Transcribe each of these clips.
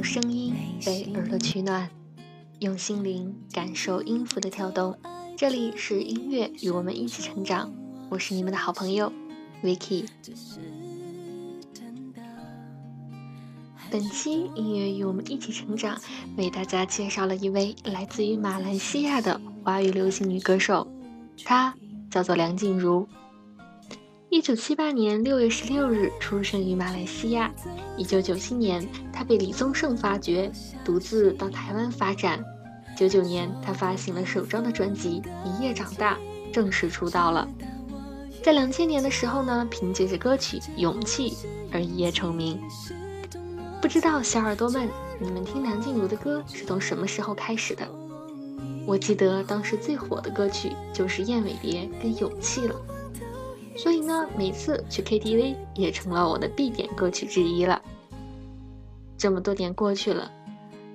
用声音为耳朵取暖，用心灵感受音符的跳动。这里是音乐与我们一起成长，我是你们的好朋友 Vicky。本期音乐与我们一起成长，为大家介绍了一位来自于马来西亚的华语流行女歌手，她叫做梁静茹。一九七八年六月十六日出生于马来西亚。一九九七年，他被李宗盛发掘，独自到台湾发展。九九年，他发行了首张的专辑《一夜长大》，正式出道了。在两千年的时候呢，凭借着歌曲《勇气》而一夜成名。不知道小耳朵们，你们听梁静茹的歌是从什么时候开始的？我记得当时最火的歌曲就是《燕尾蝶》跟《勇气》了。所以呢，每次去 KTV 也成了我的必点歌曲之一了。这么多年过去了，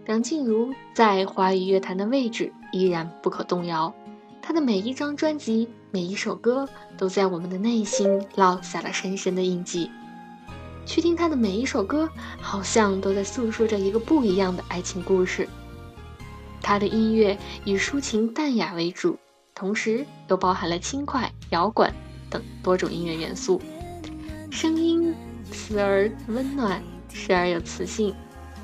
梁静茹在华语乐坛的位置依然不可动摇。她的每一张专辑、每一首歌，都在我们的内心烙下了深深的印记。去听她的每一首歌，好像都在诉说着一个不一样的爱情故事。她的音乐以抒情淡雅为主，同时又包含了轻快摇滚。等多种音乐元素，声音慈而温暖，时而有磁性。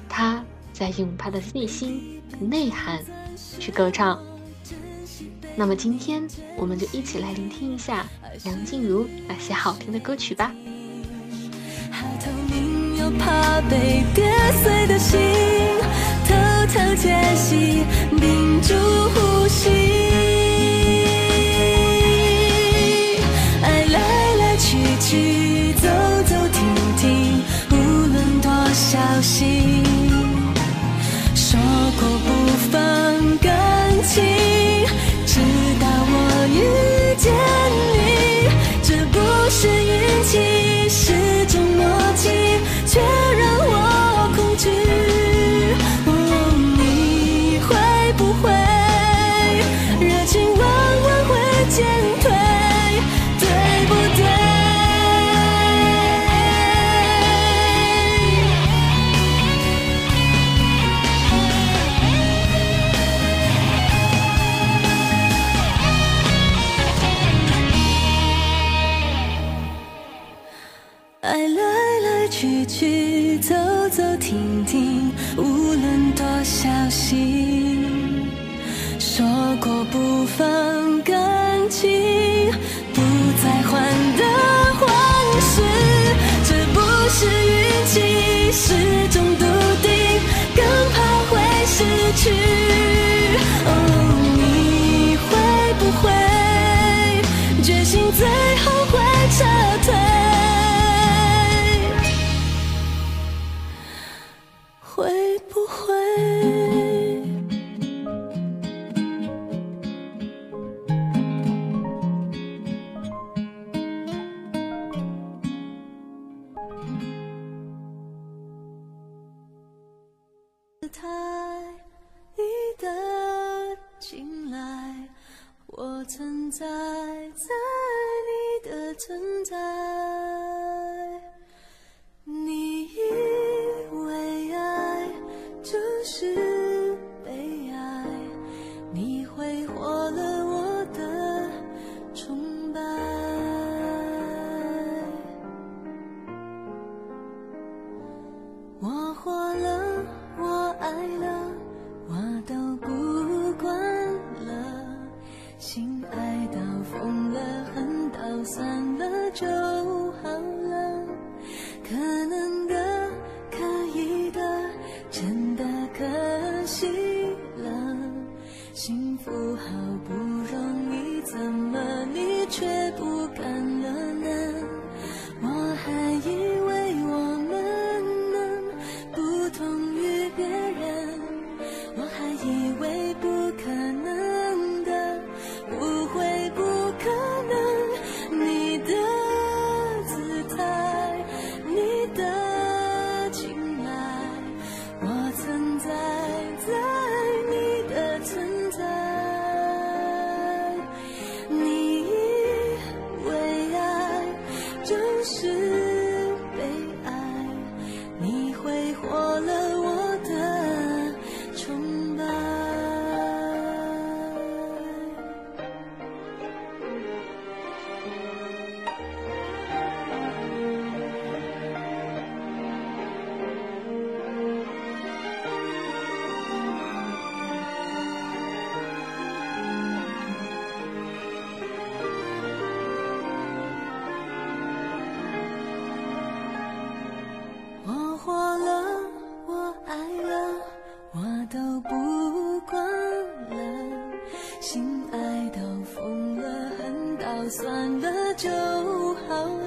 他在用他的内心内涵去歌唱。那么今天，我们就一起来聆听一下梁静茹那些好听的歌曲吧。以为不可能的，快乐。算了就好。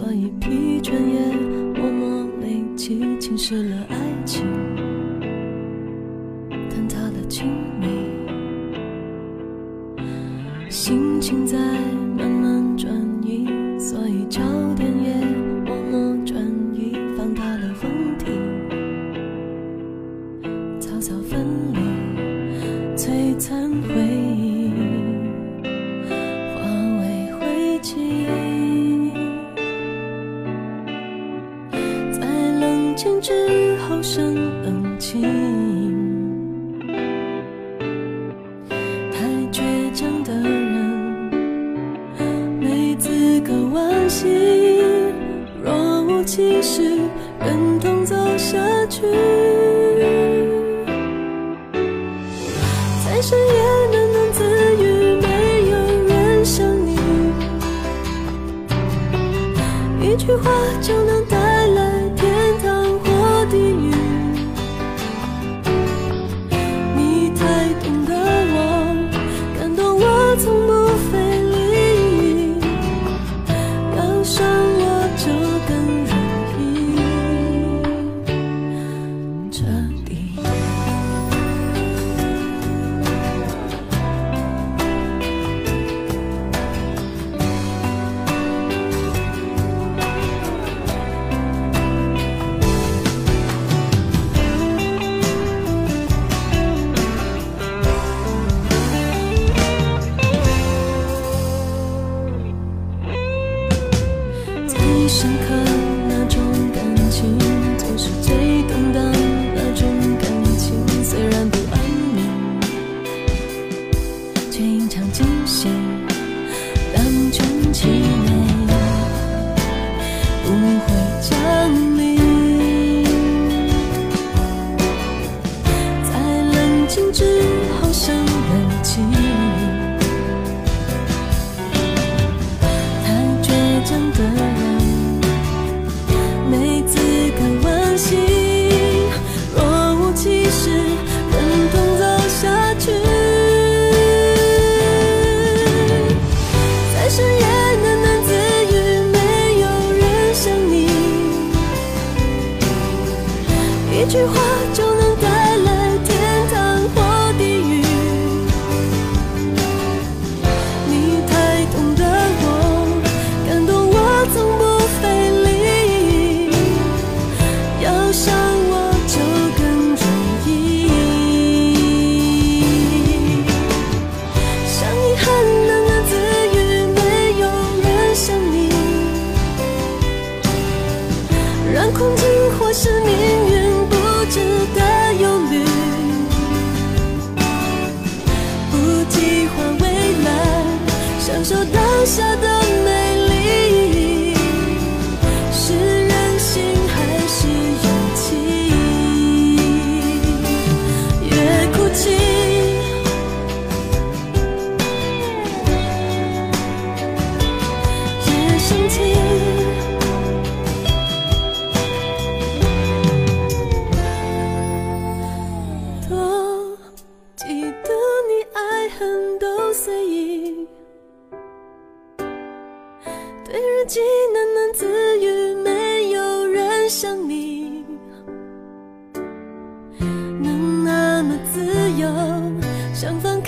所以疲倦也默默累积，侵蚀了爱。情之后剩冷清。有相逢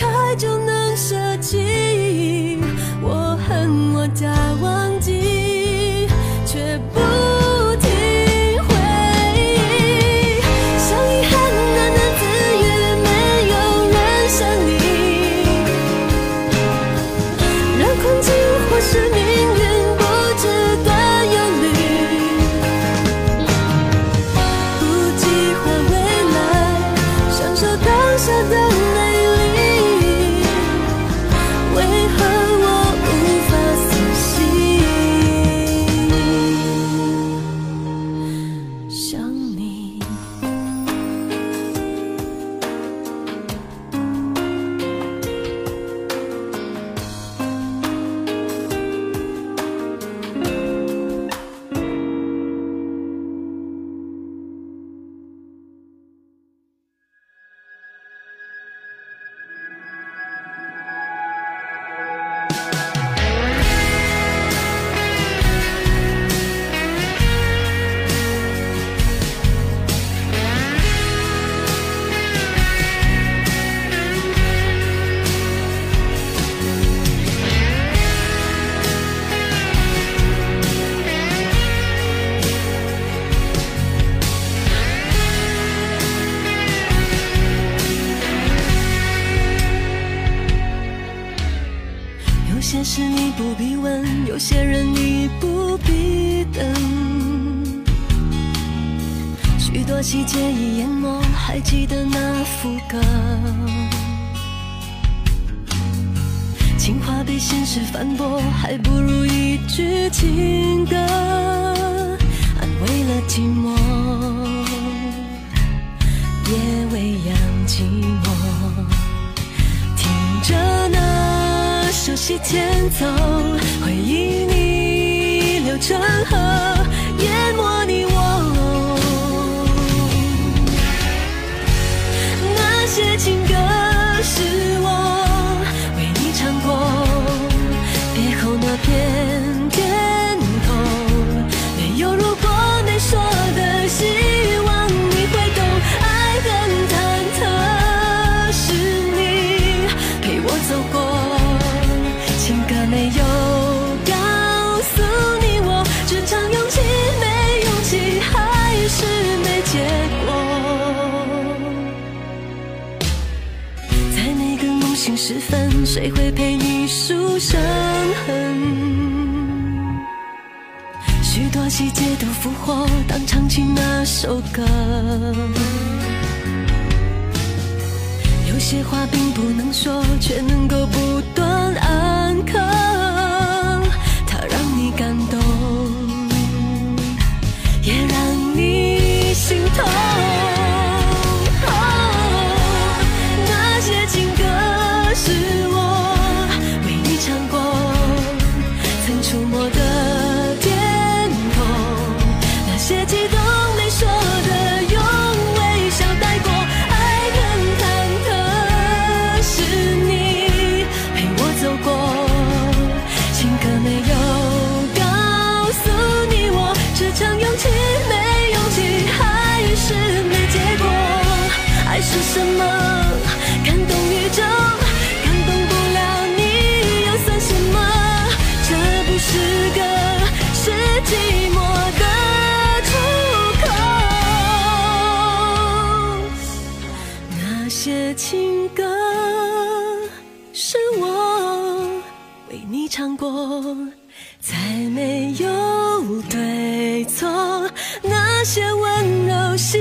有些事你不必问有些人你不必等。许多细节已淹没还记得那副歌。情话被现实反驳还不如一句情歌安慰了寂寞。以前走回忆你谁会陪你数伤痕？许多细节都复活，当唱起那首歌。有些话并不能说，却能够不断安可。唱过再没有对错。那些温柔细